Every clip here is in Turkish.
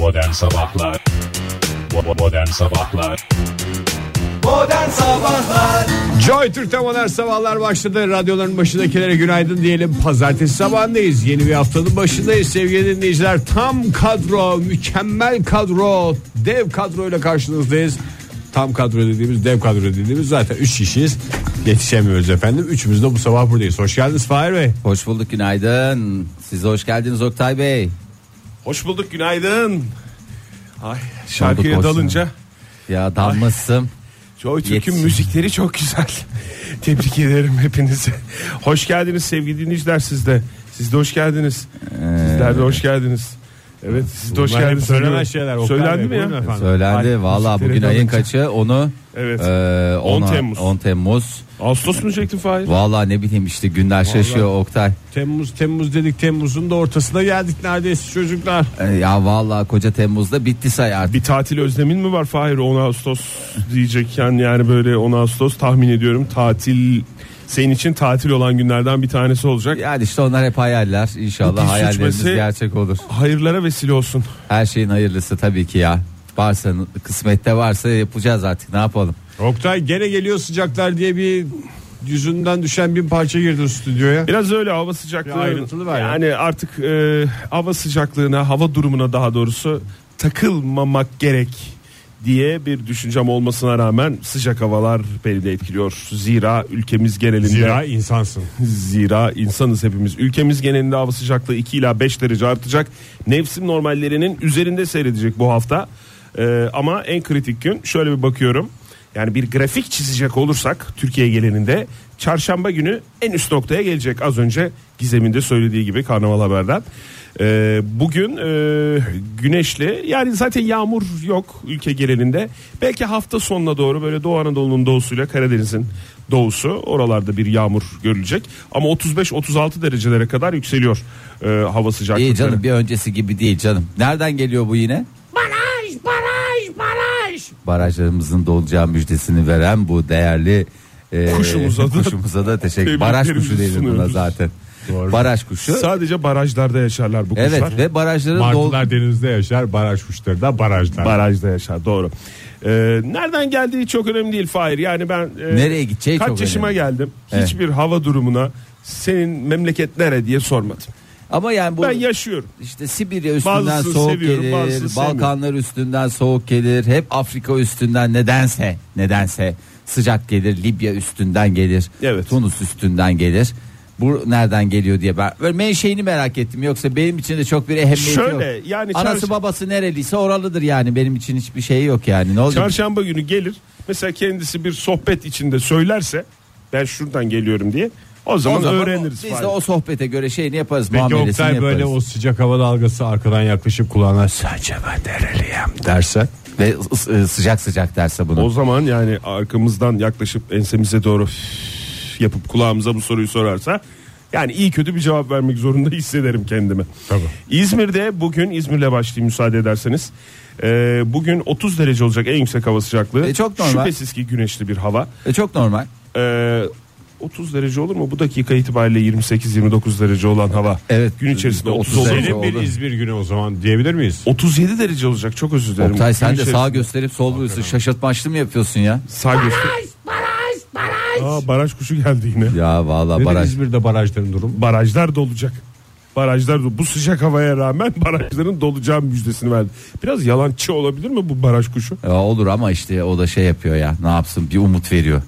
Modern Sabahlar Modern Sabahlar Modern Sabahlar Joy Türk'te modern sabahlar başladı. Radyoların başındakilere günaydın diyelim. Pazartesi sabahındayız. Yeni bir haftanın başındayız sevgili dinleyiciler. Tam kadro, mükemmel kadro, dev kadroyla karşınızdayız. Tam kadro dediğimiz, dev kadro dediğimiz zaten 3 kişiyiz. Yetişemiyoruz efendim. Üçümüz de bu sabah buradayız. Hoş geldiniz Fahir Bey. Hoş bulduk günaydın. Size hoş geldiniz Oktay Bey. Hoş bulduk günaydın. Ay şarkıya dalınca Ya dalmasın. Joy Türk'ün müzikleri çok güzel. Tebrik ederim hepinizi. Hoş geldiniz sevgili dinleyiciler siz de. Siz de hoş geldiniz. Sizler de hoş geldiniz. Evet siz de hoş Bunlar hep geldiniz. söylemez şeyler. Oktay Söylendi Bey, mi ya? buyurun efendim. Söylendi. Valla bugün ayın kaçı? Onu Evet. e, 10 ona- Temmuz. 10 Temmuz. Ağustos mu çektin Fahir? Valla ne bileyim işte günler şaşıyor Oktay. Temmuz Temmuz dedik Temmuz'un da ortasına geldik neredeyse çocuklar. E, ya valla koca Temmuz'da bitti say artık. Bir tatil özlemin mi var Fahir 10 Ağustos diyecekken yani böyle 10 Ağustos tahmin ediyorum tatil senin için tatil olan günlerden bir tanesi olacak. Yani işte onlar hep hayaller. İnşallah hayallerimiz uçması- gerçek olur. Hayırlara vesile olsun. Her şeyin hayırlısı tabii ki ya. Varsa kısmette varsa yapacağız artık ne yapalım. Oktay gene geliyor sıcaklar diye bir yüzünden düşen bir parça girdi stüdyoya. Biraz öyle hava sıcaklığı. Bir ayrıntılı ver ya. yani artık e, hava sıcaklığına, hava durumuna daha doğrusu takılmamak gerek diye bir düşüncem olmasına rağmen sıcak havalar beni de etkiliyor. Zira ülkemiz genelinde Zira insansın. Zira insanız hepimiz. Ülkemiz genelinde hava sıcaklığı 2 ila 5 derece artacak. Mevsim normallerinin üzerinde seyredecek bu hafta. Ee, ama en kritik gün şöyle bir bakıyorum. Yani bir grafik çizecek olursak Türkiye genelinde çarşamba günü en üst noktaya gelecek. Az önce Gizem'in de söylediği gibi Karnaval Haber'den. Ee, bugün e, güneşli yani zaten yağmur yok ülke genelinde. Belki hafta sonuna doğru böyle Doğu Anadolu'nun doğusuyla Karadeniz'in doğusu oralarda bir yağmur görülecek. Ama 35-36 derecelere kadar yükseliyor e, hava sıcaklıkları. İyi canım bir öncesi gibi değil canım. Nereden geliyor bu yine? Baraj, baraj, baraj. barajlarımızın dolacağı müjdesini veren bu değerli e, Kuşumuza da kuşumuza da teşekkür. Baraj kuşu denir buna sunuyoruz. zaten. Doğru. Baraj kuşu. Sadece barajlarda yaşarlar bu kuşlar. Evet ve barajların Martılar denizde yaşar, baraj kuşları da barajlar. Barajda yaşar doğru. Ee, nereden geldiği çok önemli değil Fahir. Yani ben e, Nereye gideceği kaç çok yaşıma önemli. geldim. Evet. Hiçbir hava durumuna senin memleket nere diye sormadım. ama yani bu Ben yaşıyorum. işte Sibirya üstünden Bazısını soğuk gelir, sevmiyorum. Balkanlar üstünden soğuk gelir, hep Afrika üstünden nedense nedense sıcak gelir, Libya üstünden gelir, Evet. Tunus üstünden gelir. Bu nereden geliyor diye ben böyle menşeini merak ettim. Yoksa benim için de çok bir ehemmiyeti Şöyle, yok. yani Anası babası nereliyse oralıdır yani. Benim için hiçbir şey yok yani. Ne olacak? Çarşamba günü gelir. Mesela kendisi bir sohbet içinde söylerse ben şuradan geliyorum diye. O zaman, O zaman öğreniriz. Biz Fahir. de o sohbete göre şeyini yaparız. Peki muamelesini Oktay yaparız. böyle o sıcak hava dalgası arkadan yaklaşıp kulağına sence ben nereliyim derse. Ve ıs- ı- sıcak sıcak derse bunu. O zaman yani arkamızdan yaklaşıp ensemize doğru yapıp kulağımıza bu soruyu sorarsa yani iyi kötü bir cevap vermek zorunda hissederim kendimi. Tabii. İzmir'de bugün İzmir'le başlayayım müsaade ederseniz. Ee, bugün 30 derece olacak en yüksek hava sıcaklığı. E, çok normal. Şüphesiz ki güneşli bir hava. E, çok normal. Ee, 30 derece olur mu? Bu dakika itibariyle 28-29 derece olan hava. Evet. Gün içerisinde 30 30 derece. Senin bir olur. İzmir günü o zaman diyebilir miyiz? 37 derece olacak çok özür dilerim. Oktay sen Gün de sağ içerisinde- gösterip sol vuruyorsun. Şaşırtmaçlı mı yapıyorsun ya? Sağ göster. Aa, baraj kuşu geldi yine. Ya valla baraj. İzmir'de barajların durum? barajlar dolacak. Barajlar bu sıcak havaya rağmen barajların dolacağı müjdesini verdi. Biraz yalancı olabilir mi bu baraj kuşu? Ya olur ama işte o da şey yapıyor ya. Ne yapsın bir umut veriyor.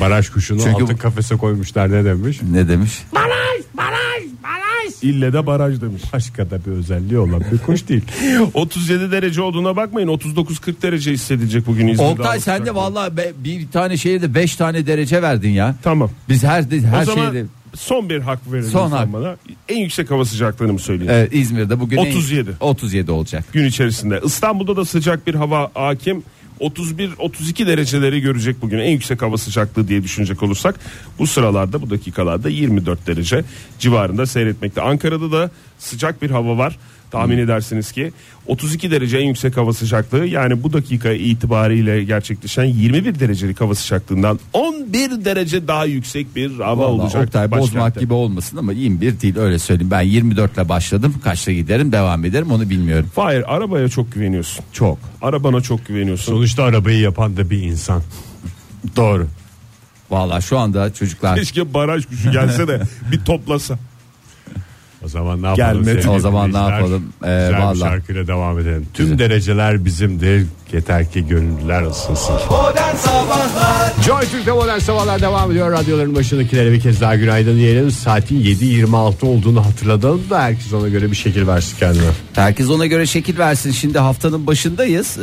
Baraj kuşunu Çünkü altın kafese koymuşlar ne demiş? Ne demiş? Baraj. İlle de baraj demiş. Başka da bir özelliği olan bir kuş değil. 37 derece olduğuna bakmayın 39-40 derece hissedilecek bugün İzmir'de. Oktay sen de valla bir tane şehirde 5 tane derece verdin ya. Tamam. Biz her her şeyde son bir hak verin Son hak. bana. En yüksek hava sıcaklığını mı söyleyeyim? Evet, İzmir'de bugün en- 37. 37 olacak. Gün içerisinde. İstanbul'da da sıcak bir hava hakim. 31-32 dereceleri görecek bugün en yüksek hava sıcaklığı diye düşünecek olursak bu sıralarda bu dakikalarda 24 derece civarında seyretmekte. Ankara'da da sıcak bir hava var. Tahmin edersiniz ki 32 derece en yüksek hava sıcaklığı yani bu dakika itibariyle gerçekleşen 21 derecelik hava sıcaklığından 11 derece daha yüksek bir hava Vallahi olacak. Oktay başkentte. bozmak gibi olmasın ama 21 değil öyle söyleyeyim. Ben 24 ile başladım. Kaçta giderim devam ederim onu bilmiyorum. Fahir arabaya çok güveniyorsun. Çok. Arabana çok güveniyorsun. Sonuçta arabayı yapan da bir insan. Doğru. Vallahi şu anda çocuklar Keşke baraj gücü gelse de bir toplasa. O zaman ne yapalım? Gelmedi. O zaman ne yapalım? Ee, Güzel bir vallahi. şarkıyla devam edelim. Tüm Güzel. dereceler bizimdir. Yeter ki gönüllüler ısınsın. Modern Sabahlar Joy Türk'te modern sabahlar devam ediyor. Radyoların başındakilere bir kez daha günaydın diyelim. Saatin 7.26 olduğunu hatırlatalım da herkes ona göre bir şekil versin kendine. herkes ona göre şekil versin. Şimdi haftanın başındayız. Ee,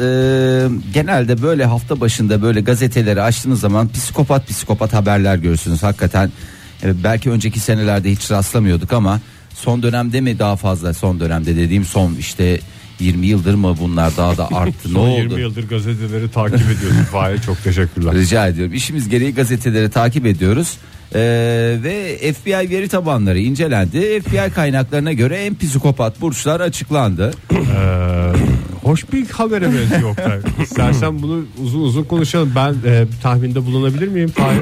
genelde böyle hafta başında böyle gazeteleri açtığınız zaman psikopat psikopat haberler görürsünüz. Hakikaten e, belki önceki senelerde hiç rastlamıyorduk ama son dönemde mi daha fazla son dönemde dediğim son işte 20 yıldır mı bunlar daha da arttı ne Son oldu? 20 yıldır gazeteleri takip ediyoruz. Fahir çok teşekkürler. Rica ediyorum. İşimiz gereği gazeteleri takip ediyoruz. Ee, ve FBI veri tabanları incelendi. FBI kaynaklarına göre en psikopat burçlar açıklandı. Ee, hoş bir habere benziyor Oktay. İstersen bunu uzun uzun konuşalım. Ben e, tahminde bulunabilir miyim Fahir?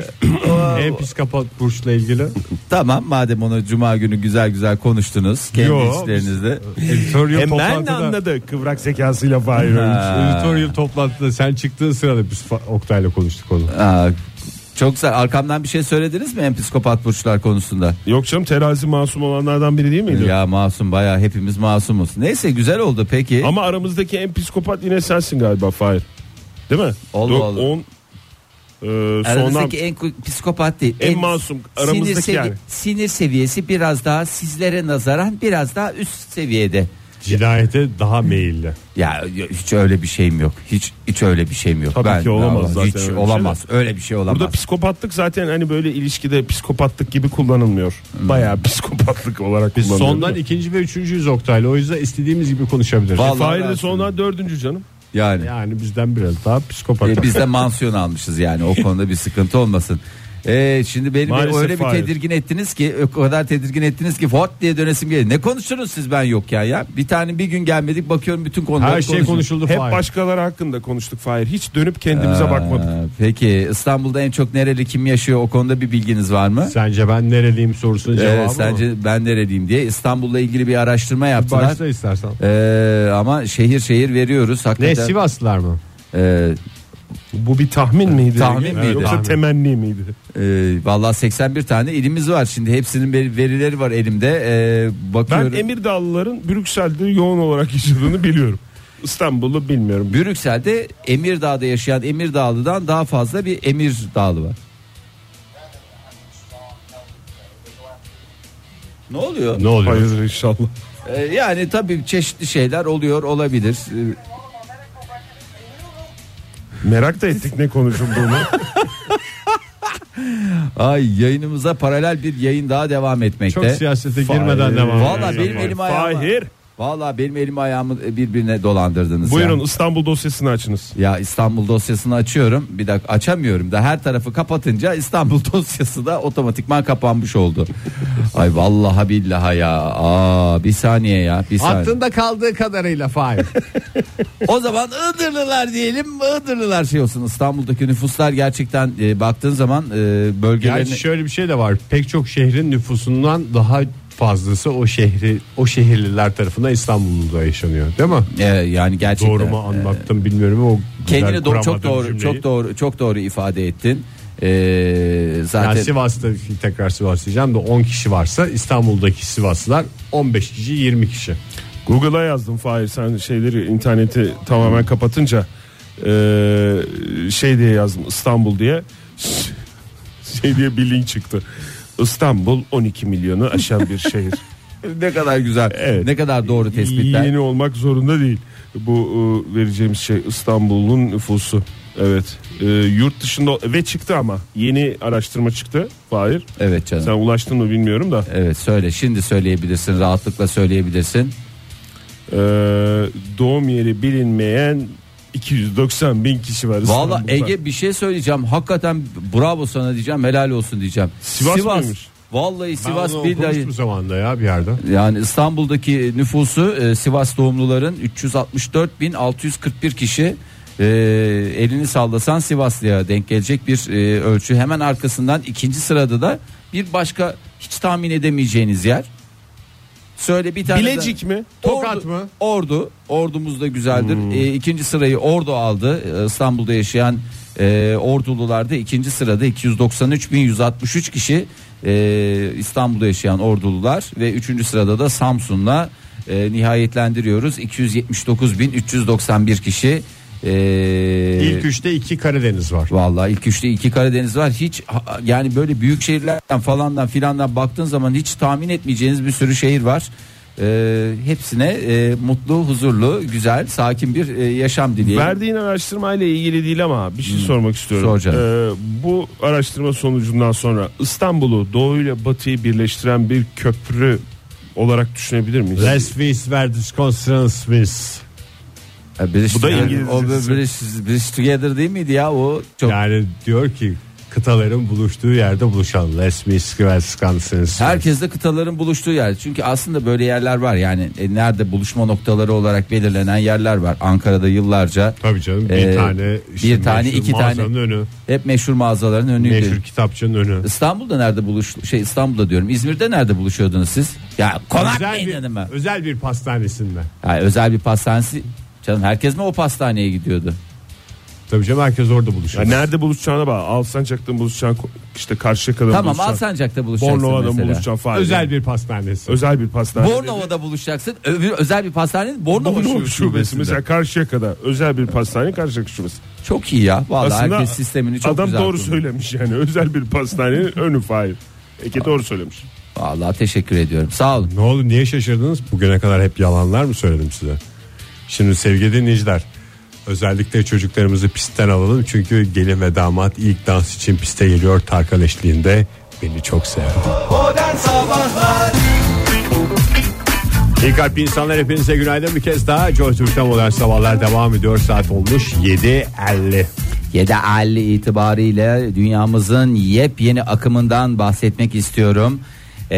en psikopat burçla ilgili. tamam madem onu cuma günü güzel güzel konuştunuz kendi Yo, içlerinizde. Editorial Hemen toplantıda, anladı kıvrak zekasıyla Fahir ölmüş. editorial toplantıda sen çıktığın sırada biz Fa- Oktay'la konuştuk onu. Aa, çok güzel. Arkamdan bir şey söylediniz mi en psikopat burçlar konusunda? Yok canım terazi masum olanlardan biri değil miydi? Ya masum bayağı hepimiz masumuz. Neyse güzel oldu peki. Ama aramızdaki en psikopat yine sensin galiba Fahir. Değil mi? Allah Dö- Allah. On, e, sonra Aranızdaki en psikopat değil. En masum, aramızdaki sinir, yani. sinir seviyesi biraz daha sizlere nazaran biraz daha üst seviyede. Cinayete daha meyilli. Ya hiç öyle bir şeyim yok. Hiç hiç öyle bir şeyim yok. Tabii ki olamaz zaten Hiç öyle bir şey olamaz. Öyle bir şey olamaz. Burada psikopatlık zaten hani böyle ilişkide psikopatlık gibi kullanılmıyor. Hmm. Bayağı psikopatlık olarak Biz kullanılıyor. sondan ikinci ve üçüncüyüz Oktay'la. O yüzden istediğimiz gibi konuşabiliriz. Vallahi Fahir de sondan dördüncü canım. yani Yani bizden biraz daha psikopat. e, biz de mansiyon almışız yani o konuda bir sıkıntı olmasın. E, şimdi beni Maalesef öyle bir hayır. tedirgin ettiniz ki o kadar tedirgin ettiniz ki fort diye dönesim geldi. Ne konuştunuz siz ben yokken ya? Bir tane bir gün gelmedik bakıyorum bütün konular Her şey konuşuldu Hep Fahir. başkaları hakkında konuştuk Fahir. Hiç dönüp kendimize bakmadık. Ee, Peki İstanbul'da en çok nereli kim yaşıyor o konuda bir bilginiz var mı? Sence ben nereliyim sorusunun cevabı Evet, mı? sence ben nereliyim diye İstanbul'la ilgili bir araştırma yaptılar. Başla istersen. Ee, ama şehir şehir veriyoruz Ne hakikaten. Sivaslılar mı? Ee, Bu bir tahmin miydi? Tahmin miydi? Yoksa Tahmin. temenni miydi? e, vallahi 81 tane ilimiz var. Şimdi hepsinin veri- verileri var elimde. Ee, Ben bakıyorum. Emirdağlıların Brüksel'de yoğun olarak yaşadığını biliyorum. İstanbul'u bilmiyorum. Brüksel'de Emirdağ'da yaşayan Emirdağlı'dan daha fazla bir Emirdağlı var. Ne oluyor? Ne oluyor? Hayır inşallah. Ee, yani tabii çeşitli şeyler oluyor olabilir. Ee, Merak da ettik ne konuşulduğunu. Ay yayınımıza paralel bir yayın daha devam etmekte. Çok siyasete girmeden devam edelim. benim elim ayağımı Fahir. Vallahi benim elim ayağımı birbirine dolandırdınız Buyurun ya. İstanbul dosyasını açınız. Ya İstanbul dosyasını açıyorum. Bir dakika açamıyorum da her tarafı kapatınca İstanbul dosyası da otomatikman kapanmış oldu. Ay vallahi billahi ya. Aa bir saniye ya. Bir saniye. Aklında kaldığı kadarıyla Fahir. O zaman Iğdırlılar diyelim. Iğdırlılar şey olsun. İstanbul'daki nüfuslar gerçekten e, baktığın zaman e, bölgelerine Gerçi şöyle bir şey de var. Pek çok şehrin nüfusundan daha fazlası o şehri o şehirliler tarafından İstanbul'da yaşanıyor değil mi? e, yani gerçekten Doğru mu anlattım bilmiyorum ama o Kendini do- çok doğru cümleyi. çok doğru çok doğru ifade ettin. Ee, zaten Yani Sivas'ta tekrar Sivas diyeceğim de 10 kişi varsa İstanbul'daki Sivaslılar 15 kişi 20 kişi. Google'a yazdım Fahir sen şeyleri interneti tamamen kapatınca eee, şey diye yazdım İstanbul diye şey diye bir link çıktı. İstanbul 12 milyonu aşan bir şehir. ne kadar güzel. Evet. Ne kadar doğru tespitler. Yeni olmak zorunda değil. Bu e, vereceğimiz şey İstanbul'un nüfusu. Evet. E, yurt dışında ve çıktı ama yeni araştırma çıktı. Fahir. Evet canım. Sen ulaştın mı bilmiyorum da. Evet söyle şimdi söyleyebilirsin rahatlıkla söyleyebilirsin. E, doğum yeri bilinmeyen 290 bin kişi var Valla. Ege bir şey söyleyeceğim hakikaten bravo sana diyeceğim helal olsun diyeceğim. Sivas mıymış? Vallahi Ben Sivas billahi okumuştum zamanında ya bir yerde. yani İstanbul'daki nüfusu e, Sivas doğumluların 364.641 kişi e, elini sallasan Sivaslı'ya denk gelecek bir e, ölçü. Hemen arkasından ikinci sırada da bir başka hiç tahmin edemeyeceğiniz yer. Söyle bir tane Bilecik de- mi? Tokat Ordu, mı? Ordu. Ordumuz da güzeldir. Hmm. E, ikinci sırayı Ordu aldı. E, İstanbul'da yaşayan e, Ordulularda ikinci sırada 293.163 kişi e, İstanbul'da yaşayan Ordulular ve üçüncü sırada da Samsun'la e, nihayetlendiriyoruz. 279.391 kişi. E, İlk üçte iki Karadeniz var. Vallahi ilk üçte iki Karadeniz var. Hiç yani böyle büyük şehirlerden falandan filandan baktığın zaman hiç tahmin etmeyeceğiniz bir sürü şehir var. Ee, hepsine e, mutlu, huzurlu, güzel, sakin bir e, yaşam dileyelim. Verdiğin araştırmayla ilgili değil ama bir şey sormak istiyorum. Sor canım. Ee, bu araştırma sonucundan sonra İstanbul'u doğu ile batıyı birleştiren bir köprü olarak düşünebilir miyiz? Les Swiss Constance E, British Bu da Together- İngilizcesi. O bir British, British Together değil miydi ya o? Çok Yani diyor ki kıtaların buluştuğu yerde buluşalım. Les Swiss verdes Constance Herkes de kıtaların buluştuğu yer. Çünkü aslında böyle yerler var. Yani e, nerede buluşma noktaları olarak belirlenen yerler var. Ankara'da yıllarca Tabii canım bir Ee, tane işte bir tane, meşhur iki tane. mağazanın önü hep meşhur mağazaların önüydü. meşhur kitapçının önü. İstanbul'da nerede buluş şey İstanbul'da diyorum. İzmir'de nerede buluşuyordunuz siz? Ya konak Özel meydanı mı? bir, özel bir pastanesinde. Ha, özel bir pastanesi. Canım herkes mi o pastaneye gidiyordu? Tabii canım herkes orada buluşuyor. Ya nerede buluşacağına bak. Alsancak'ta mı buluşacaksın işte karşıya kadar Tamam buluşacaksın. Alsancak'ta buluşacaksın Bornova'da mesela. buluşacaksın falan. özel bir pastanesi. özel bir pastane. Bornova'da buluşacaksın. Öbür özel bir pastanenin Bornova, Bornova şubesi. şubesi mesela karşıya kadar özel bir pastane karşıya şubesi. Çok iyi ya. Vallahi Aslında herkes sistemini çok adam güzel doğru kurmuş. söylemiş yani özel bir pastanenin önü faiz. Ege doğru söylemiş. Vallahi teşekkür ediyorum. Sağ olun. Ne oldu niye şaşırdınız? Bugüne kadar hep yalanlar mı söyledim size? Şimdi sevgili dinleyiciler özellikle çocuklarımızı pistten alalım. Çünkü gelin ve damat ilk dans için piste geliyor Tarkan eşliğinde. Beni çok sever. İyi kalp insanlar hepinize günaydın bir kez daha. Joy Türk'te modern sabahlar devam ediyor. Saat olmuş 7.50. 7.50 itibariyle dünyamızın yepyeni akımından bahsetmek istiyorum. Ee,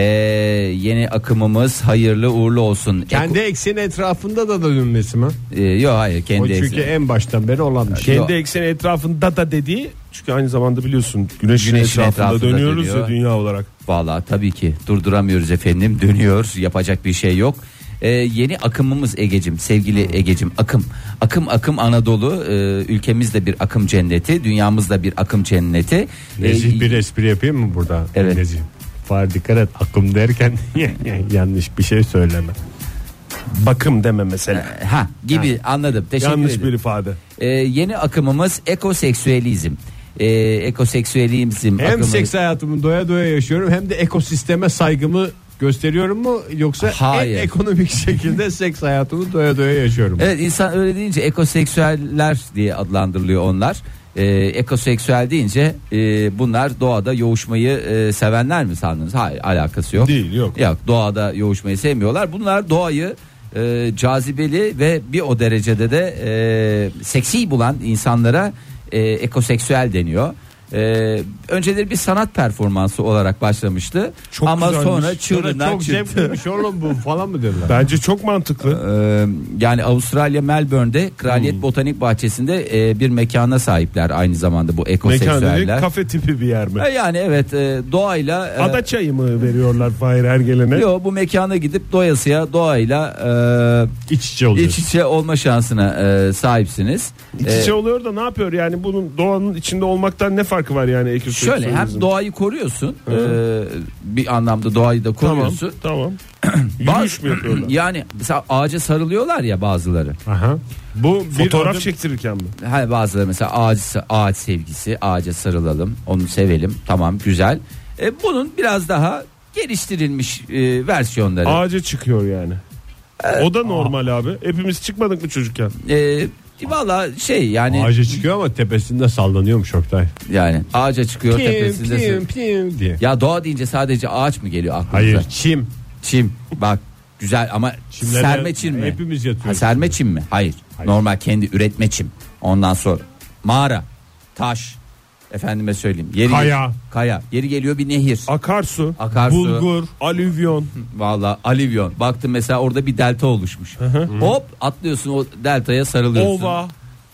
yeni akımımız hayırlı uğurlu olsun. Kendi ekseni etrafında da dönülmesi mi? Eko- Ee, yok hayır O kendi çünkü ekseni. en baştan beri olan bir şey. Kendi ekseni etrafında da dediği çünkü aynı zamanda biliyorsun güneşin, Güneşin etrafında, etrafında dönüyoruz dönüyor. ya dünya olarak. Vallahi tabii ki durduramıyoruz efendim dönüyor yapacak bir şey yok. Ee, yeni akımımız Egecim sevgili Egecim akım akım akım Anadolu Ee, ülkemiz de bir akım cenneti dünyamız da bir akım cenneti. Nezih Ee, bir espri yapayım mı burada? Evet. Nezih. Far dikkat et akım derken yanlış bir şey söyleme. Bakım deme mesela. ha gibi anladım teşekkür Yanlış ederim. bir ifade. Ee, yeni akımımız ekoseksüelizm. Ee, ekoseksüelizm Hem akımı- seks hayatımı doya doya yaşıyorum hem de ekosisteme saygımı gösteriyorum mu yoksa Hayır. en ekonomik şekilde seks hayatımı doya doya yaşıyorum. Evet insan öyle deyince ekoseksüeller diye adlandırılıyor onlar. Ee, ekoseksüel deyince e, bunlar doğada yoğuşmayı e, sevenler mi sandınız? Hayır alakası yok. Değil, yok. Yok doğada yoğuşmayı sevmiyorlar. Bunlar doğayı e, cazibeli ve bir o derecede de e, seksi bulan insanlara e, ekoseksüel deniyor. E, önceleri bir sanat performansı olarak başlamıştı. Çok Ama güzelmiş. sonra Sonra çığırından çok çıktı. zevkliymiş oğlum bu falan mı dediler? Bence çok mantıklı. Ee, yani Avustralya Melbourne'de Hmm. Kraliyet Botanik Bahçesi'nde e, bir mekana sahipler aynı zamanda bu Mekan dedi ekoseksüeller. kafe tipi bir yer mi? E, yani evet e, doğayla e, Ada çayı mı veriyorlar Fahir her gelene? yo, bu mekana gidip doyasıya doğayla İç içe e, oluyor. iç içe olma şansına e, sahipsiniz. İç E, içe oluyor da ne yapıyor yani bunun doğanın içinde olmaktan ne farkı var yani ekoseksüelizm? Şöyle hem doğayı koruyorsun e, bir anlamda doğayı da Tamam koruyorsun. tamam. Bazı- Yürüyüş mü yapıyorlar? yani mesela ağaca sarılıyorlar ya bazıları. Aha. Bu bir Fotoğraf adım- çektirirken mi? Ha, bazıları mesela ağaç, ağaç sevgisi ağaca sarılalım onu sevelim tamam güzel e, bunun biraz daha geliştirilmiş e, versiyonları Ağaca çıkıyor yani. O da normal abi. Hepimiz çıkmadık mı çocukken? e, valla şey yani Ağaca çıkıyor ama tepesinde sallanıyormuş Oktay. yani ağaca çıkıyor Pim tepesinde pim pim diye. ya doğa deyince sadece ağaç mı geliyor aklınıza Hayır çim. çim bak güzel ama Çimlere serme çim mi hepimiz yatıyoruz. ha, serme çim mi hayır. Hayır. normal kendi üretme çim ondan sonra mağara taş Efendime söyleyeyim. Yeri Kaya. Kaya. Yeri geliyor bir nehir. Akarsu, Akarsu. bulgur, alüvyon. Valla alivyon. Baktım mesela orada bir delta oluşmuş. Hop atlıyorsun o deltaya sarılıyorsun. Ova,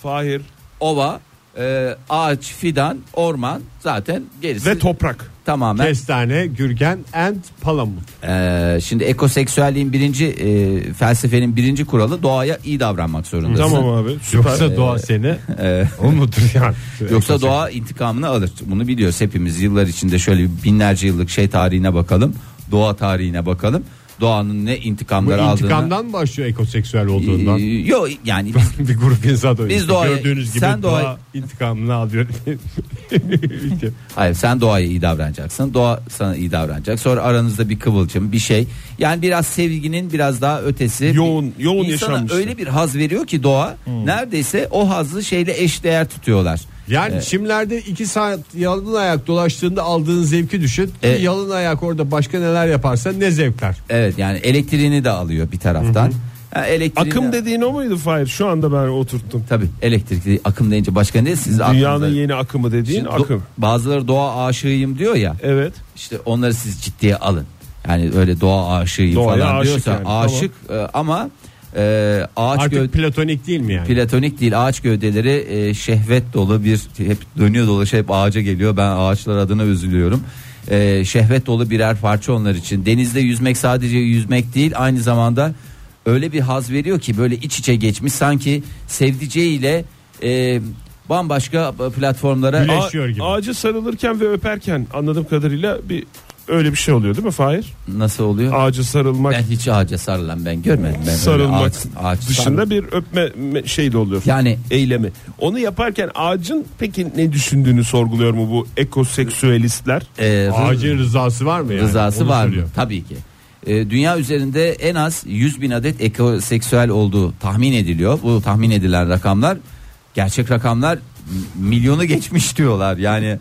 Fahir Ova, e, ağaç, fidan, orman zaten gerisi ve toprak. tamamen. Kestane, gürgen and palamut. E, şimdi ekoseksüelliğin birinci e, felsefenin birinci kuralı doğaya iyi davranmak zorundasın. Tamam abi süper. Yoksa doğa seni o mudur yani? Yoksa doğa intikamını alır. Bunu biliyoruz hepimiz yıllar içinde şöyle binlerce yıllık şey tarihine bakalım. Doğa tarihine bakalım. Doğanın ne Bu intikamları aldığını. intikamdan mı başlıyor ekoseksüel olduğundan? Ee, Yok yani biz, bir grup insan da Biz doğaya- gördüğünüz gibi sen doğa intikamını alıyor. hayır sen doğaya iyi davranacaksın. Doğa sana iyi davranacak. Sonra aranızda bir kıvılcım bir şey. Yani biraz sevginin biraz daha ötesi. Yoğun- yoğun yaşanmıştır. öyle bir haz veriyor ki doğa neredeyse o hazzı şeyle eş değer tutuyorlar. Yani çimlerde iki saat yalın ayak dolaştığında aldığın zevki düşün. Evet. Yalın ayak orada başka neler yaparsa ne zevkler. Evet yani elektriğini de alıyor bir taraftan. Ha, elektriğini- Akım dediğin o muydu Fahir? Şu anda ben oturttum. Tabii elektrikli akım deyince başka ne siz Dünyanın aklınıza- yeni akımı dediğin Şimdi do- akım. bazıları doğa aşığıyım diyor ya. Evet. İşte onları siz ciddiye alın. Yani öyle doğa aşığıyım Doğaya falan aşık diyorsa yani, aşık e, ama e, ağaç Artık gö- platonik değil mi yani? platonik değil ağaç gövdeleri e, şehvet dolu bir hep dönüyor dolaşıyor hep ağaca geliyor. Ben ağaçlar adına üzülüyorum. E, şehvet dolu birer parça onlar için. Denizde yüzmek sadece yüzmek değil aynı zamanda öyle bir haz veriyor ki böyle iç içe geçmiş sanki sevdiceğiyle e, bambaşka platformlara Güle- Yaşıyor gibi. Ağaca sarılırken ve öperken anladığım kadarıyla bir öyle bir şey oluyor değil mi Fahir? nasıl oluyor? Ağaca sarılmak Ben hiç ağaca sarılan ben görmedim. Ben sarılmak ağaç, ağaç dışında sarıl- bir öpme me- şey de oluyor. Yani- eylemi. Onu yaparken ağacın peki ne düşündüğünü sorguluyor mu bu ekoseksüelistler? e, Ağacın rızası var mı yani? rızası Onu var mı? Tabii ki. E, dünya üzerinde en az 100 bin adet ekoseksüel olduğu tahmin ediliyor. Bu tahmin edilen rakamlar gerçek rakamlar milyonu geçmiş diyorlar. Yani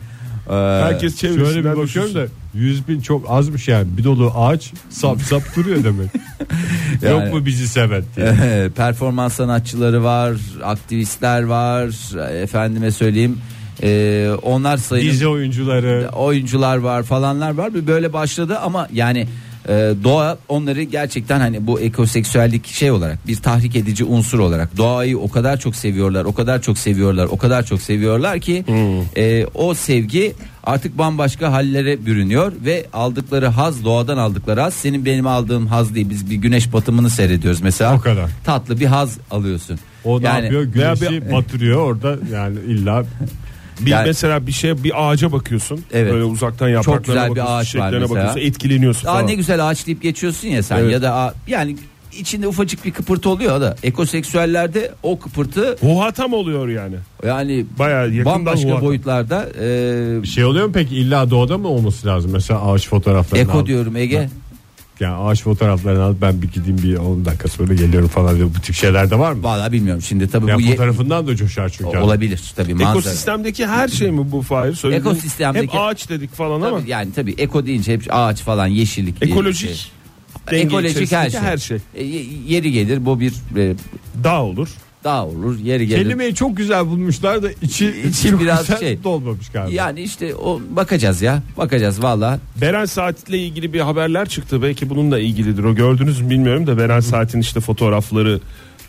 e, Herkes Şöyle çevresinden bir bakıyorum da 100 bin çok azmış yani. Bir dolu ağaç sap sap duruyor demek. Yani- Yok mu bizi seven e, performans sanatçıları var, aktivistler var, efendime söyleyeyim. e, onlar sayının Dizi oyuncuları. oyuncular var falanlar var bir böyle başladı ama yani e, doğa onları gerçekten hani bu ekoseksüellik şey olarak bir tahrik edici unsur olarak doğayı o kadar çok seviyorlar o kadar çok seviyorlar o kadar çok seviyorlar ki e, o sevgi artık bambaşka hallere bürünüyor ve aldıkları haz doğadan aldıkları haz senin benim aldığım haz değil biz bir güneş batımını seyrediyoruz mesela O kadar. tatlı bir haz alıyorsun O ne Yani- yapıyor? Veya Güneşi batırıyor orada yani illa Bir Yani- mesela bir şey bir ağaca bakıyorsun. Evet. Böyle uzaktan yapraklarına güzel bir bakıyorsun, ağaç var çiçeklerine mesela. bakıyorsun, etkileniyorsun Aa falan. ne güzel ağaç deyip geçiyorsun ya sen Evet. ya da aa, yani içinde ufacık bir kıpırtı oluyor da ekoseksüellerde o kıpırtı Huhatam oluyor yani. yani Bayağı yakından bambaşka huhatam. boyutlarda e, şey oluyor mu peki illa doğada mı olması lazım? Mesela ağaç fotoğraflarını eko al. diyorum Ege. Yani ağaç fotoğraflarını al ben bir gideyim bir 10 dakika sonra geliyorum falan diye bu tip şeyler de var mı? Vallahi bilmiyorum şimdi tabii bu Yani ye- fotoğrafından da coşar çünkü. olabilir tabii manzara. Ekosistemdeki her şey mi bu Fahir? Söylediğin- Ekosistemdeki- Hep ağaç dedik falan ama Tabii, yani tabii eko deyince hep ağaç falan yeşillik. ekolojik şey. denge ekolojik her şey. her şey. E, ye- yeri gelir bu bir e, Dağ olur. Dağ olur yeri gelir. Kelimeyi çok güzel bulmuşlar da içi, İçi biraz şey. dolmamış galiba. Yani işte o bakacağız ya bakacağız valla. Beren Saat'le ilgili bir haberler çıktı. Belki bununla ilgilidir. O gördünüz mü bilmiyorum da Beren Saat'in işte fotoğrafları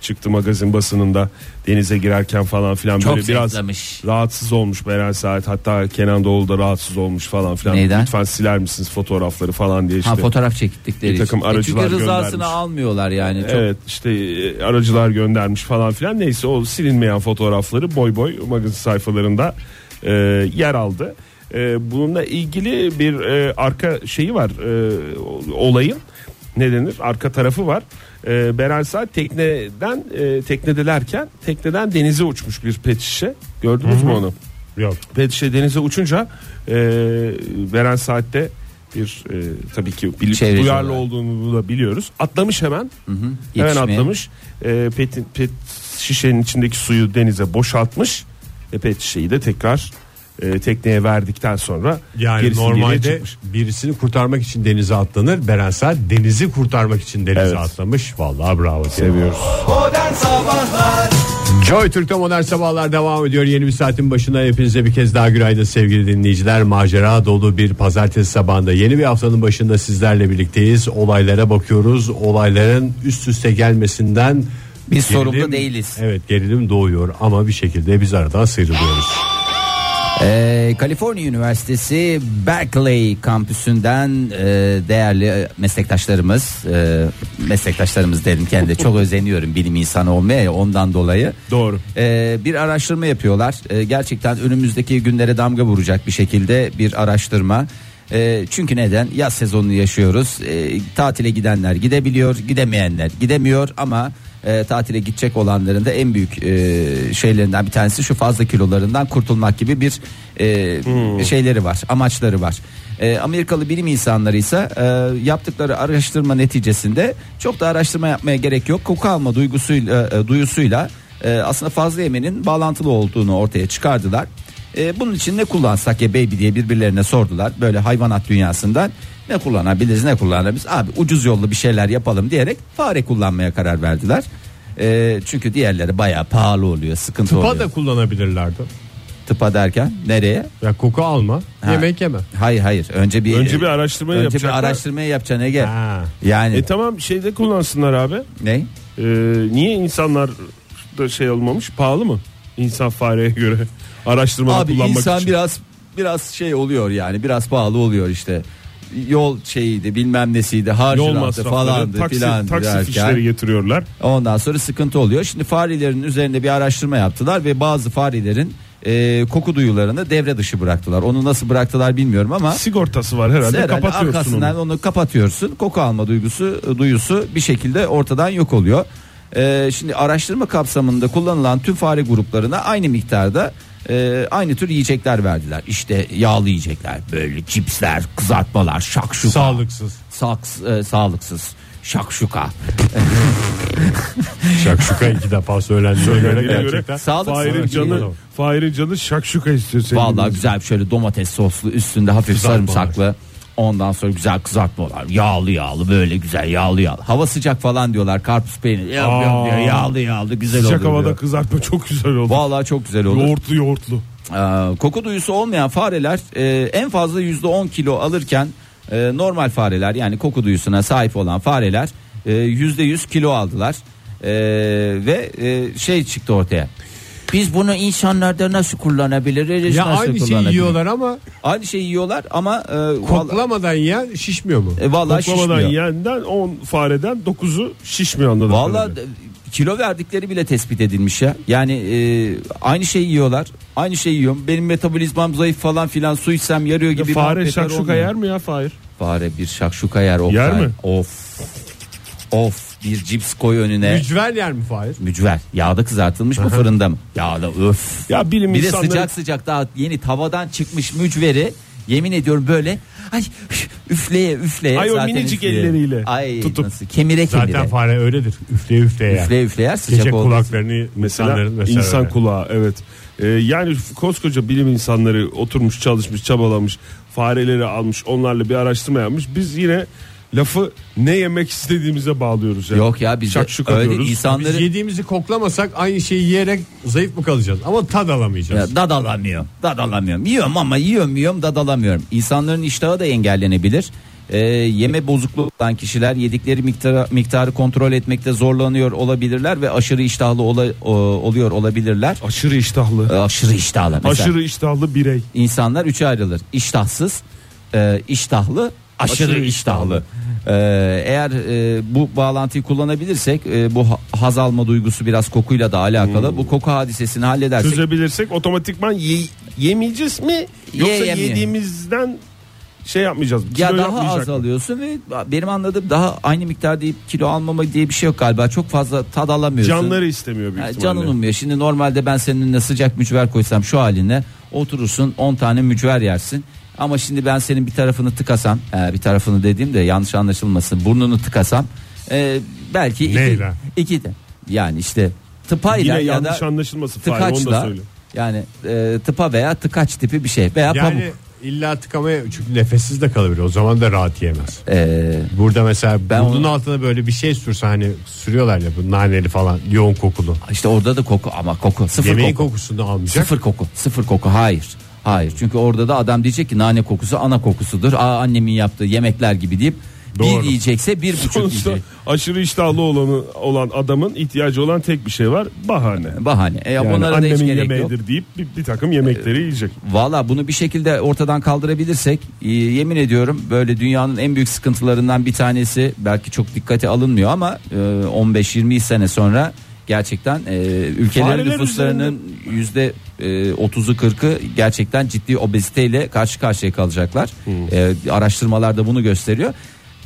çıktı magazin basınında denize girerken falan filan Çok böyle biraz zevklamış. rahatsız olmuş Beren Saat hatta Kenan Doğulu da rahatsız olmuş falan filan. Neyden? Lütfen siler misiniz fotoğrafları falan diye işte. Ha fotoğraf çektikleri Bir takım için. E aracılar çünkü rızasını göndermiş. almıyorlar yani. Çok Evet işte e, aracılar göndermiş falan filan neyse o silinmeyen fotoğrafları boy boy magazin sayfalarında e, yer aldı. E, bununla ilgili bir e, arka şeyi var e, olayın ne denir arka tarafı var. E, Beren Saat tekneden e, teknedelerken tekneden denize uçmuş bir pet şişe gördünüz mü onu? Yok. Pet şişe denize uçunca e, Beren Saat'te bir e, tabii ki bil- Çevreci duyarlı olarak. olduğunu da biliyoruz. Atlamış hemen. Hı hı, Hemen atlamış. E, pet, pet şişenin içindeki suyu denize boşaltmış. E, pet şişeyi de tekrar e, tekneye verdikten sonra Yani normalde birisini kurtarmak için denize atlanır. Beren Saat denizi kurtarmak için denize Evet. atlamış. Vallahi bravo. Seviyoruz. Modern Sabahlar Joy Türk'te modern sabahlar devam ediyor. Yeni bir saatin başında hepinize bir kez daha günaydın sevgili dinleyiciler. Macera dolu bir pazartesi sabahında yeni bir haftanın başında sizlerle birlikteyiz. Olaylara bakıyoruz. Olayların üst üste gelmesinden Biz sorumlu değiliz. Evet gerilim doğuyor ama bir şekilde biz aradan sıyrılıyoruz. Ee, Kaliforniya Üniversitesi Berkeley kampüsünden e, değerli meslektaşlarımız, e, meslektaşlarımız dedim kendi çok özeniyorum bilim insanı olmaya ya, ondan dolayı. Doğru. Ee, bir araştırma yapıyorlar. Ee, gerçekten önümüzdeki günlere damga vuracak bir şekilde bir araştırma. Ee, çünkü neden? Yaz sezonunu yaşıyoruz. Ee, tatile gidenler gidebiliyor, gidemeyenler gidemiyor ama e, tatile gidecek olanların da en büyük e, şeylerinden bir tanesi şu fazla kilolarından kurtulmak gibi bir e, şeyleri var, amaçları var. E, Amerikalı bilim insanları ise e, yaptıkları araştırma neticesinde çok da araştırma yapmaya gerek yok. Koku alma duygusuyla, e, duyusuyla e, aslında fazla yemenin bağlantılı olduğunu ortaya çıkardılar. E, bunun için ne kullansak ya baby diye birbirlerine sordular. Böyle hayvanat dünyasından ne kullanabiliriz ne kullanabiliriz. Abi ucuz yollu bir şeyler yapalım diyerek fare kullanmaya karar verdiler. E, çünkü diğerleri bayağı pahalı oluyor sıkıntı Tıpa oluyor. da kullanabilirlerdi. Tıpa derken nereye? Ya koku alma, Ha. yemek yeme. Hayır hayır önce bir Önce bir araştırma önce yapacaklar. bir araştırmayı yapacaksın Ege. Ha. Yani E tamam şeyde kullansınlar abi. ne? Ee, niye insanlar da şey olmamış? Pahalı mı? İnsan fareye göre araştırma Abi kullanmak insan için. biraz biraz şey oluyor yani biraz pahalı oluyor işte. Yol şeyiydi bilmem nesiydi masrafları, falandı taksi, filan taksi derken. fişleri getiriyorlar. Ondan sonra sıkıntı oluyor. Şimdi farelerin üzerinde bir araştırma yaptılar ve bazı farelerin e, koku duyularını devre dışı bıraktılar. Onu nasıl bıraktılar bilmiyorum ama Sigortası var herhalde, herhalde kapatıyorsun arkasından onu. onu. kapatıyorsun. Koku alma duygusu duyusu bir şekilde ortadan yok oluyor. E, şimdi araştırma kapsamında kullanılan tüm fare gruplarına aynı miktarda e, aynı tür yiyecekler verdiler. İşte yağlı yiyecekler, böyle cipsler, kızartmalar, şakşuka. Sağlıksız. Saks, e, sağlıksız. Şakşuka. Şakşuka iki defa söylendi. Göre gerçekten. Fahir'in canı. Fahir'in canı şakşuka istiyor. dinleyiciler. güzel şöyle domates soslu üstünde hafif Kızartmalar. sarımsaklı. Ondan sonra güzel kızartmalar. Yağlı yağlı böyle güzel yağlı yağlı. Hava sıcak falan diyorlar. Karpuz peyniri. Yok Aa. diyor. Yağlı yağlı güzel Sıcak oluyor. havada diyor. kızartma çok güzel oldu. Vallahi çok güzel olur. Yoğurtlu yoğurtlu. Ee, koku duyusu olmayan fareler e, en fazla yüzde 10 kilo alırken e, normal fareler yani koku duyusuna sahip olan fareler e, yüzde 100 kilo aldılar. E, ve e, şey çıktı ortaya. Biz bunu insanlarda nasıl kullanabiliriz? Ya nasıl aynı şeyi yiyorlar ama Aynı şeyi yiyorlar ama e, koklamadan yiyen şişmiyor mu? e, vallahi Koklamadan şişmiyor. yiyenden 10 fareden 9'u şişmiyor anladım. Vallahi de- kilo verdikleri bile tespit edilmiş ya. Yani e, aynı şeyi yiyorlar. Aynı şeyi yiyorum. Benim metabolizmam zayıf falan filan su içsem yarıyor gibi. Fare muhabbetler şakşuka olmuyor. yer mi ya Fahir? Fare bir şakşuka yer. Of, Yer mi? Of. Of bir cips koy önüne. Mücver yer mi Fahir? Mücver. Yağda kızartılmış mı fırında mı? Yağda öf. Ya bilim Bir de insanları sıcak sıcak daha yeni tavadan çıkmış mücveri yemin ediyorum böyle ay üfleye üfleye. Ay o zaten minicik üfleye. elleriyle Ay tutup. nasıl kemire kemire. Zaten fare öyledir. Üfleye üfleye yer. Üfleye üfleye yer sıcak Gece kulaklarını mesela mesela insan öyle. kulağı evet. Ee, yani koskoca bilim insanları oturmuş çalışmış çabalamış fareleri almış onlarla bir araştırma yapmış. Biz yine lafı ne yemek istediğimize bağlıyoruz. Yani. Yok ya biz de Şakşuka öyle insanları Biz yediğimizi koklamasak aynı şeyi yiyerek zayıf mı kalacağız? Ama tad alamayacağız. ya, dadalamıyorum. Dadalamıyorum. Yiyorum ama yiyorum yiyorum dadalamıyorum. İnsanların iştahı da engellenebilir. Ee, yeme bozukluğu olan kişiler yedikleri miktarı, miktarı kontrol etmekte zorlanıyor olabilirler ve aşırı iştahlı ola- o- oluyor olabilirler. Aşırı iştahlı. Ee, aşırı iştahlı. Mesela Aşırı iştahlı birey. insanlar üçe ayrılır. İştahsız, e, iştahlı, aşırı, Aşırı iştahlı. Ee, eğer e, bu bağlantıyı kullanabilirsek e, bu ha- haz alma duygusu biraz kokuyla da alakalı. Bu koku hadisesini halledersek Çözebilirsek otomatikman ye- yemeyeceğiz mi? Yoksa Yiyemiyor. yediğimizden şey yapmayacağız. ya kilo daha yapmayacak az mı? alıyorsun ve benim anladığım daha aynı miktar deyip kilo almama diye bir şey yok galiba. Çok fazla tad alamıyorsun. Canları istemiyor büyük Yani ihtimalle. canın ummuyor. Şimdi normalde ben senin önüne sıcak mücver koysam şu haline oturursun 10 tane mücver yersin. Ama şimdi ben senin bir tarafını tıkasam, e, bir tarafını dediğimde yanlış anlaşılmasın. Burnunu tıkasam e, belki iki, Neyle? iki de yani işte tıpayla Yine ya da yanlış anlaşılmasın. Fahir, onu da tıkaçla söyle. yani e, tıpa veya tıkaç tipi bir şey veya Yani pamuk. illa tıkamaya çünkü nefessiz de kalabilir. O zaman da rahat yiyemez. Ee, Burada mesela Ben burnun onu- altına böyle bir şey sürse hani sürüyorlar ya bu naneli falan yoğun kokulu. işte orada da koku ama koku sıfır Yemeğin koku. kokusunu almayacak. Sıfır koku. Sıfır koku. Hayır. Hayır. Çünkü orada da adam diyecek ki nane kokusu ana kokusudur. Aa annemin yaptığı yemekler gibi deyip Doğru. bir yiyecekse bir buçuk Sonuçta yiyecek. aşırı iştahlı olanı olan adamın ihtiyacı olan tek bir şey var bahane. Bahane. E, Yani bunlara da hiç annemin gerek yok. yemeğidir deyip bir, bir takım yemekleri yiyecek. Valla bunu bir şekilde ortadan kaldırabilirsek e, yemin ediyorum böyle dünyanın en büyük sıkıntılarından bir tanesi belki çok dikkate alınmıyor ama e, 15-20 sene sonra gerçekten e, ülkelerin Fareler nüfuslarının yüzde e, 30'u 40'ı gerçekten ciddi obeziteyle karşı karşıya kalacaklar. E, araştırmalar da bunu gösteriyor.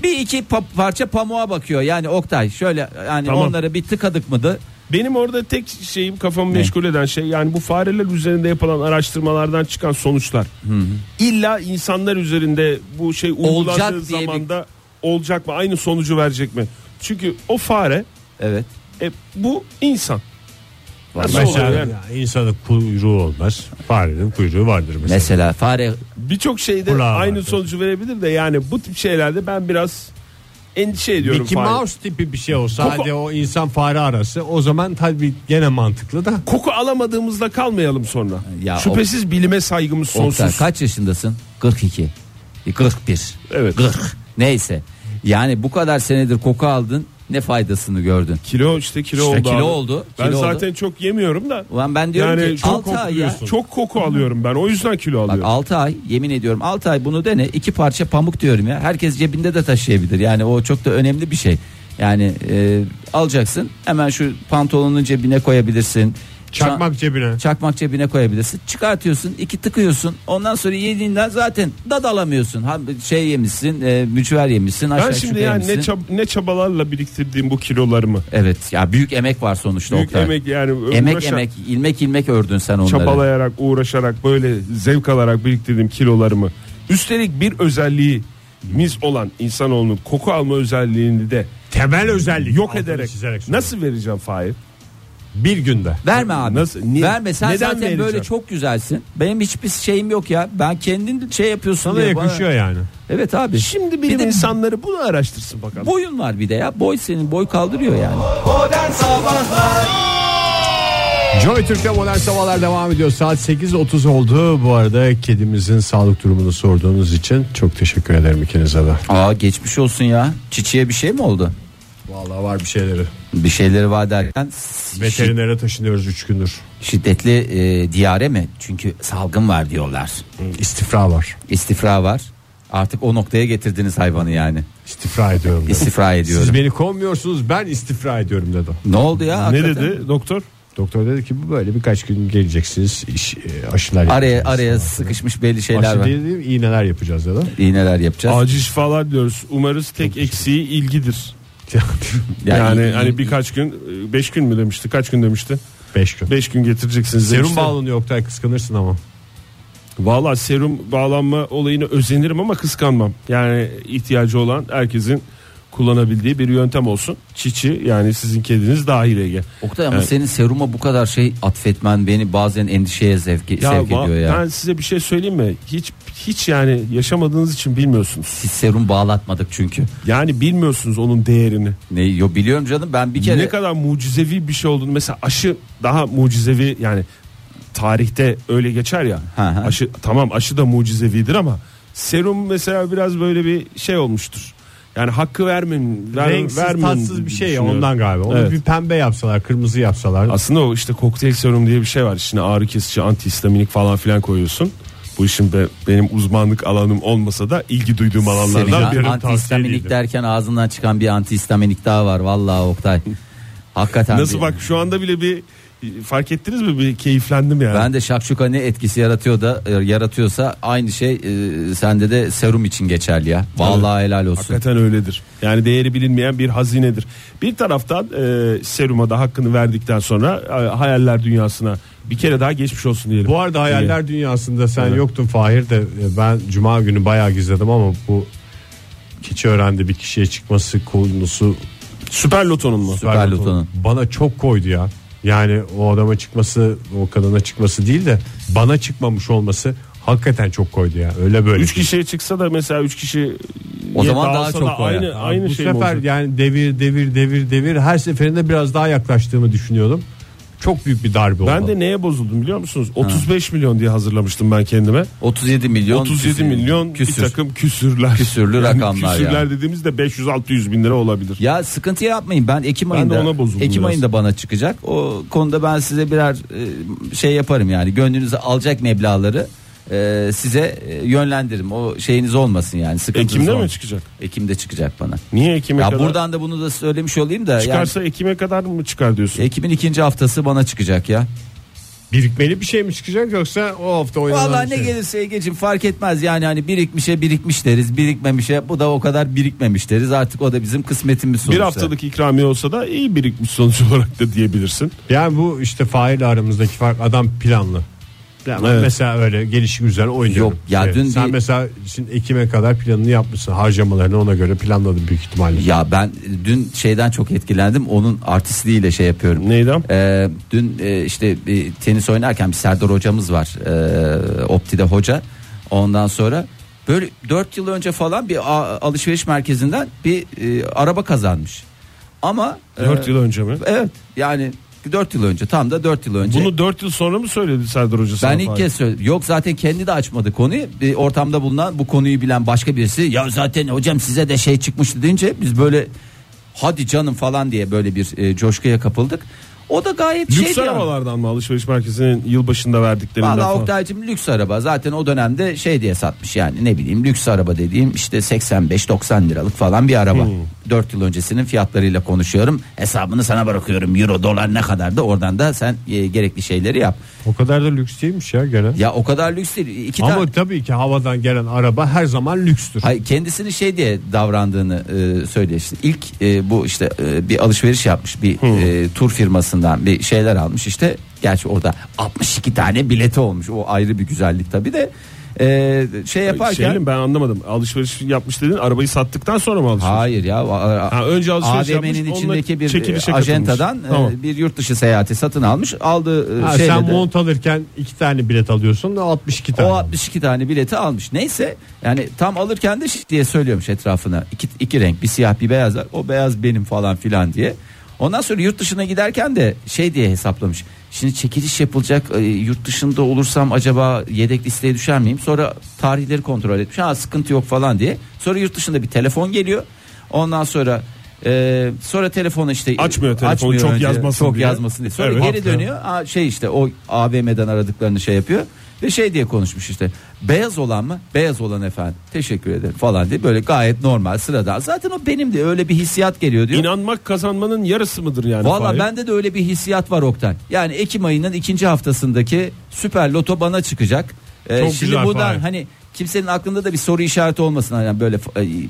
Bir iki pa- parça pamuğa bakıyor yani Oktay şöyle yani Tamam. onları bir tıkadık mıydı? Benim orada tek şeyim kafamı Ne? meşgul eden şey yani bu fareler üzerinde yapılan araştırmalardan çıkan sonuçlar. İlla insanlar üzerinde bu şey Olacak uygulandığı bir- zamanda olacak mı? Aynı sonucu verecek mi? Çünkü o fare Evet. E, bu insan. Nasıl Mesela yani? ya, insanın kuyruğu olmaz. Farenin kuyruğu vardır mesela. Mesela fare Birçok şeyde Kulağı aynı vardır. sonucu verebilir de yani bu tip şeylerde ben biraz endişe ediyorum. Mickey fare. Mouse tipi bir şey olsa Koku- hadi o insan fare arası o zaman tabii gene mantıklı da. Koku alamadığımızda kalmayalım sonra. Ya Şüphesiz bilime saygımız sonsuz. Oktay kaç yaşındasın? 42. 41. Evet. 40. Neyse. Yani bu kadar senedir koku aldın ne faydasını gördün? Kilo işte kilo İşte oldu. kilo abi. oldu, Ben kilo zaten çok yemiyorum da. Ulan ben diyorum Yani ki çok 6 ay ya. Çok koku alıyorum ben. O yüzden kilo Bak alıyorum. 6 ay yemin ediyorum 6 ay bunu dene iki parça pamuk diyorum ya. Herkes cebinde de taşıyabilir. Yani o çok da önemli bir şey. Yani e, alacaksın hemen şu pantolonun cebine koyabilirsin. Çakmak cebine. çakmak cebine koyabilirsin. Çıkartıyorsun, iki tıkıyorsun. Ondan sonra yediğinden zaten dad alamıyorsun. Ha, şey yemişsin, e, mücver yemişsin, aşağı ben şimdi yukarı yani ne, çab- ne çabalarla biriktirdiğim bu kilolarımı. Evet, ya büyük emek var sonuçta Büyük Oktay. emek yani emek uğraşa- emek, ilmek ilmek ördün sen onları. çabalayarak, uğraşarak böyle zevk alarak biriktirdiğim kilolarımı. Üstelik bir özelliğimiz olan insanoğlunun koku alma özelliğini de Temel özellik. yok Altını ederek çizerek söylüyorum. nasıl vereceğim Fahir? Bir günde. Verme abi. Nasıl? Ni- Verme sen neden zaten vereceğim? böyle çok güzelsin. Benim hiçbir şeyim yok ya. Ben kendin şey yapıyorsun Sana diye bana- yakışıyor yani. Evet abi. Şimdi bilim Bir de insanları bunu araştırsın bakalım. boyun var bir de ya. Boy senin boy kaldırıyor yani. Modern Sabahlar Joy Türk'te modern sabahlar devam ediyor. Saat 8.30 oldu. Bu arada kedimizin sağlık durumunu sorduğunuz için çok teşekkür ederim ikinize de. Aa geçmiş olsun ya. Çiçeğe bir şey mi oldu? Vallahi var bir şeyleri. Bir şeyleri var derken Veterinere taşınıyoruz 3 gündür. şiddetli e, diyare mi? Çünkü salgın var diyorlar. İstifra var. İstifra var. Artık o noktaya getirdiniz hayvanı yani. İstifra ediyorum. dedi. İstifra ediyorum. Siz beni kovmuyorsunuz ben istifra ediyorum dedi. Ne oldu ya? Ne hakikaten? dedi doktor? Doktor dedi ki bu böyle birkaç gün geleceksiniz iş, e, aşılar Araya araya falan. sıkışmış belli şeyler Aşı var. değil, değil iğneler yapacağız dedi. İğneler yapacağız. Acil şifalar diyoruz. Umarız tek eksiği ilgidir. Ya yani iyi- hani birkaç gün, 5 gün mü demişti? Kaç gün demişti? 5 gün. 5 gün getireceksiniz Serum demişti. bağlanıyor Oktay kıskanırsın ama. Valla serum bağlanma olayını özenirim ama kıskanmam. Yani ihtiyacı olan herkesin kullanabildiği bir yöntem olsun. Çiçi yani sizin kediniz dahil Ege. Oktay ama Evet. senin seruma bu kadar şey atfetmen beni bazen endişeye sevk, Ya sevk va- ediyor ya. ben size bir şey söyleyeyim mi? Hiç hiç yani yaşamadığınız için bilmiyorsunuz. Biz serum bağlatmadık çünkü. Yani bilmiyorsunuz onun değerini. Ne yo biliyorum canım ben bir kere Ne kadar mucizevi bir şey olduğunu mesela aşı daha mucizevi yani tarihte öyle geçer ya. Hı hı. Aşı tamam aşı da mucizevidir ama serum mesela biraz böyle bir şey olmuştur. Yani hakkı vermeyin, ver, Renksiz vermeyin tatsız bir şey ya ondan galiba. Onu Evet. bir pembe yapsalar kırmızı yapsalar. Aslında o işte kokteyl serum diye bir şey var. İçine ağrı kesici, antihistaminik falan filan koyuyorsun. Bu işin be, benim uzmanlık alanım olmasa da ilgi duyduğum senin alanlardan Benim tavsiye antihistaminik derken ağzından çıkan bir antihistaminik daha var vallahi Oktay. Hakikaten Nasıl bir- bak şu anda bile bir fark ettiniz mi bir keyiflendim yani. Ben de şakşuka ne etkisi yaratıyor da e, yaratıyorsa aynı şey e, sende de serum için geçerli ya. Vallahi helal olsun. Hakikaten öyledir. Yani değeri bilinmeyen bir hazinedir. Bir taraftan e, seruma da hakkını verdikten sonra e, hayaller dünyasına bir kere daha geçmiş olsun diyelim. Bu arada hayaller dünyasında sen Evet. yoktun Fahir de e, ben cuma günü bayağı gizledim ama bu keçi öğrendi bir kişiye çıkması konusu Süper Loto'nun mu? Süper Loto'nun. bana çok koydu ya. Yani o adama çıkması o kadına çıkması değil de bana çıkmamış olması Hakikaten çok koydu ya. Öyle böyle. 3 kişiye çıksa da mesela 3 kişi O zaman daha çok da koyar. aynı aynı bu şey mi sefer olacak? yani devir devir devir devir her seferinde biraz daha yaklaştığımı düşünüyordum. Çok büyük bir darbe oldu. Ben de neye bozuldum biliyor musunuz? 35 milyon diye hazırlamıştım ben kendime. 37 milyon 37 küsür- milyon küsür. bir takım küsürler. Küsürlü rakamlar Küsürler yani. dediğimizde 500-600 bin lira olabilir. Ya sıkıntı yapmayın. Ben Ekim Ben de ayında ona bozuldum Ekim biraz. ayında bana çıkacak. O konuda ben size birer e, şey yaparım yani. Gönlünüze alacak meblağları e, size e, yönlendiririm. O şeyiniz olmasın yani. Sıkıntınız Ekim'de mi olmasın. çıkacak? Ekim'de çıkacak bana. Niye Ekim'e Ya kadar? buradan da bunu da söylemiş olayım da yani Çıkarsa Ekim'e kadar mı çıkar diyorsun? Ekim'in ikinci haftası bana çıkacak ya. birikmeli bir şey mi çıkacak yoksa o hafta oynanan Vallahi bir ne şey. gelirse Ege'cim fark etmez yani hani birikmişe birikmiş deriz birikmemişe bu da o kadar birikmemiş deriz artık o da bizim kısmetimiz Bir sonuçta. haftalık ikramiye olsa da iyi birikmiş sonuç olarak da diyebilirsin. Yani bu işte fail aramızdaki fark adam planlı. Yani Evet. mesela öyle gelişi güzel oynuyorum. Yok, ya dün sen bir- mesela şimdi Ekim'e kadar planını yapmışsın. Harcamalarını ona göre planladın büyük ihtimalle. Ya ben dün şeyden çok etkilendim onun artistliğiyle şey yapıyorum. Neyden? Ee, dün e, işte bir tenis oynarken bir Serdar hocamız var e, Opti'de hoca ondan sonra böyle 4 yıl önce falan bir alışveriş merkezinden bir e, araba kazanmış ama 4 e, yıl önce mi? evet yani 4 yıl önce tam da 4 yıl önce Bunu 4 yıl sonra mı söyledi Serdar Hoca sana? ben ilk kez söyledim. Yok zaten kendi de açmadı konuyu. Bir ortamda bulunan bu konuyu bilen başka birisi ya zaten hocam size de şey çıkmıştı deyince biz böyle hadi canım falan diye böyle bir e, coşkuya kapıldık. O da gayet Lüks şeydi yani. arabalardan mı alışveriş merkezinin yılbaşında verdiklerinden Valla? Oktay'cım lüks araba zaten o dönemde şey diye satmış yani ne bileyim lüks araba dediğim işte 85-90 liralık falan bir araba. 4 yıl öncesinin fiyatlarıyla konuşuyorum. Hesabını sana bırakıyorum euro dolar ne kadar da oradan da sen e, gerekli şeyleri yap. O kadar da lüks değilmiş ya gene. Ya o kadar lüks değil. İki Ama tane tabii ki havadan gelen araba her zaman lükstür. Hayır, kendisini şey diye davrandığını e, söylüyor işte. İlk e, bu işte e, bir alışveriş yapmış bir e, tur firmasından bir şeyler almış işte. Gerçi orada 62 tane bileti olmuş. O ayrı bir güzellik tabii de. E, şey yaparken Şeylim ben anlamadım. Alışveriş yapmış dedin arabayı sattıktan sonra mı alışveriş? Hayır ya. Ha, önce alışveriş AVM'nin yapmış, içindeki bir e, ajantadan katılmış. Tamam. e, bir yurt dışı seyahati satın almış. Aldığı e, Ha, şeyle sen de- mont alırken iki tane bilet alıyorsun da 62 tane. O 62 tane bileti almış. Neyse yani tam alırken de şey diye söylüyormuş etrafına. İki, iki renk bir siyah bir beyaz var. O beyaz benim falan filan diye. Ondan sonra yurt dışına giderken de şey diye hesaplamış. Şimdi çekiliş yapılacak e, yurt dışında olursam acaba yedek listeye düşer miyim? Sonra tarihleri kontrol etmiş. Ha sıkıntı yok falan diye. Sonra yurt dışında bir telefon geliyor. Ondan sonra e, sonra telefonu işte Açmıyor telefonu, çok yazmasın çok diye. yazmasın diye. Sonra Evet, geri dönüyor. Aa, şey işte o AVM'den aradıklarını şey yapıyor ve şey diye konuşmuş işte beyaz olan mı beyaz olan efendim teşekkür ederim falan diye böyle gayet normal sıradan zaten o benim de öyle bir hissiyat geliyor diyor. İnanmak kazanmanın yarısı mıdır yani? Valla bende de öyle bir hissiyat var Oktay. Yani Ekim ayının ikinci haftasındaki süper loto bana çıkacak. Ee, Çok şimdi güzel buradan Fahir. hani kimsenin aklında da bir soru işareti olmasın. Yani böyle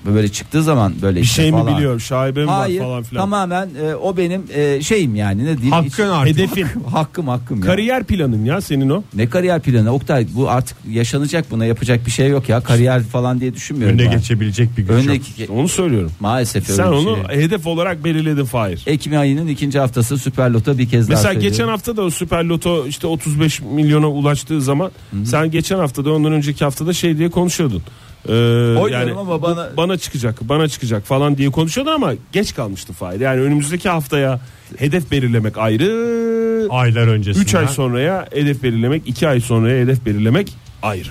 böyle çıktığı zaman böyle bir işte şey mi falan. biliyor? Şaibe mi Hayır var falan filan? tamamen e, o benim e, şeyim yani ne diyeyim. Hakkın Hiç- artık. Hedefin. Hakkım hakkım ya. Kariyer planın ya senin o. Ne kariyer planı Oktay bu artık yaşanacak buna yapacak bir şey yok ya kariyer falan diye düşünmüyorum. Önüne ben. geçebilecek bir güç yok. Öndeki Onu söylüyorum. maalesef öyle Sen onu şey. hedef olarak belirledin Fahir. Ekim ayının ikinci haftası Süper Loto bir kez daha Mesela geçen hafta da o Süper Loto işte 35 milyona ulaştığı zaman sen geçen haftada ondan önceki haftada şey diye konuşuyordun. Ee, yani ama bana- bu- bana çıkacak bana çıkacak falan diye konuşuyordun ama geç kalmıştı Fahir. Yani önümüzdeki haftaya hedef belirlemek ayrı. Aylar öncesinde. 3 ay sonraya hedef belirlemek 2 ay sonraya hedef belirlemek ayrı.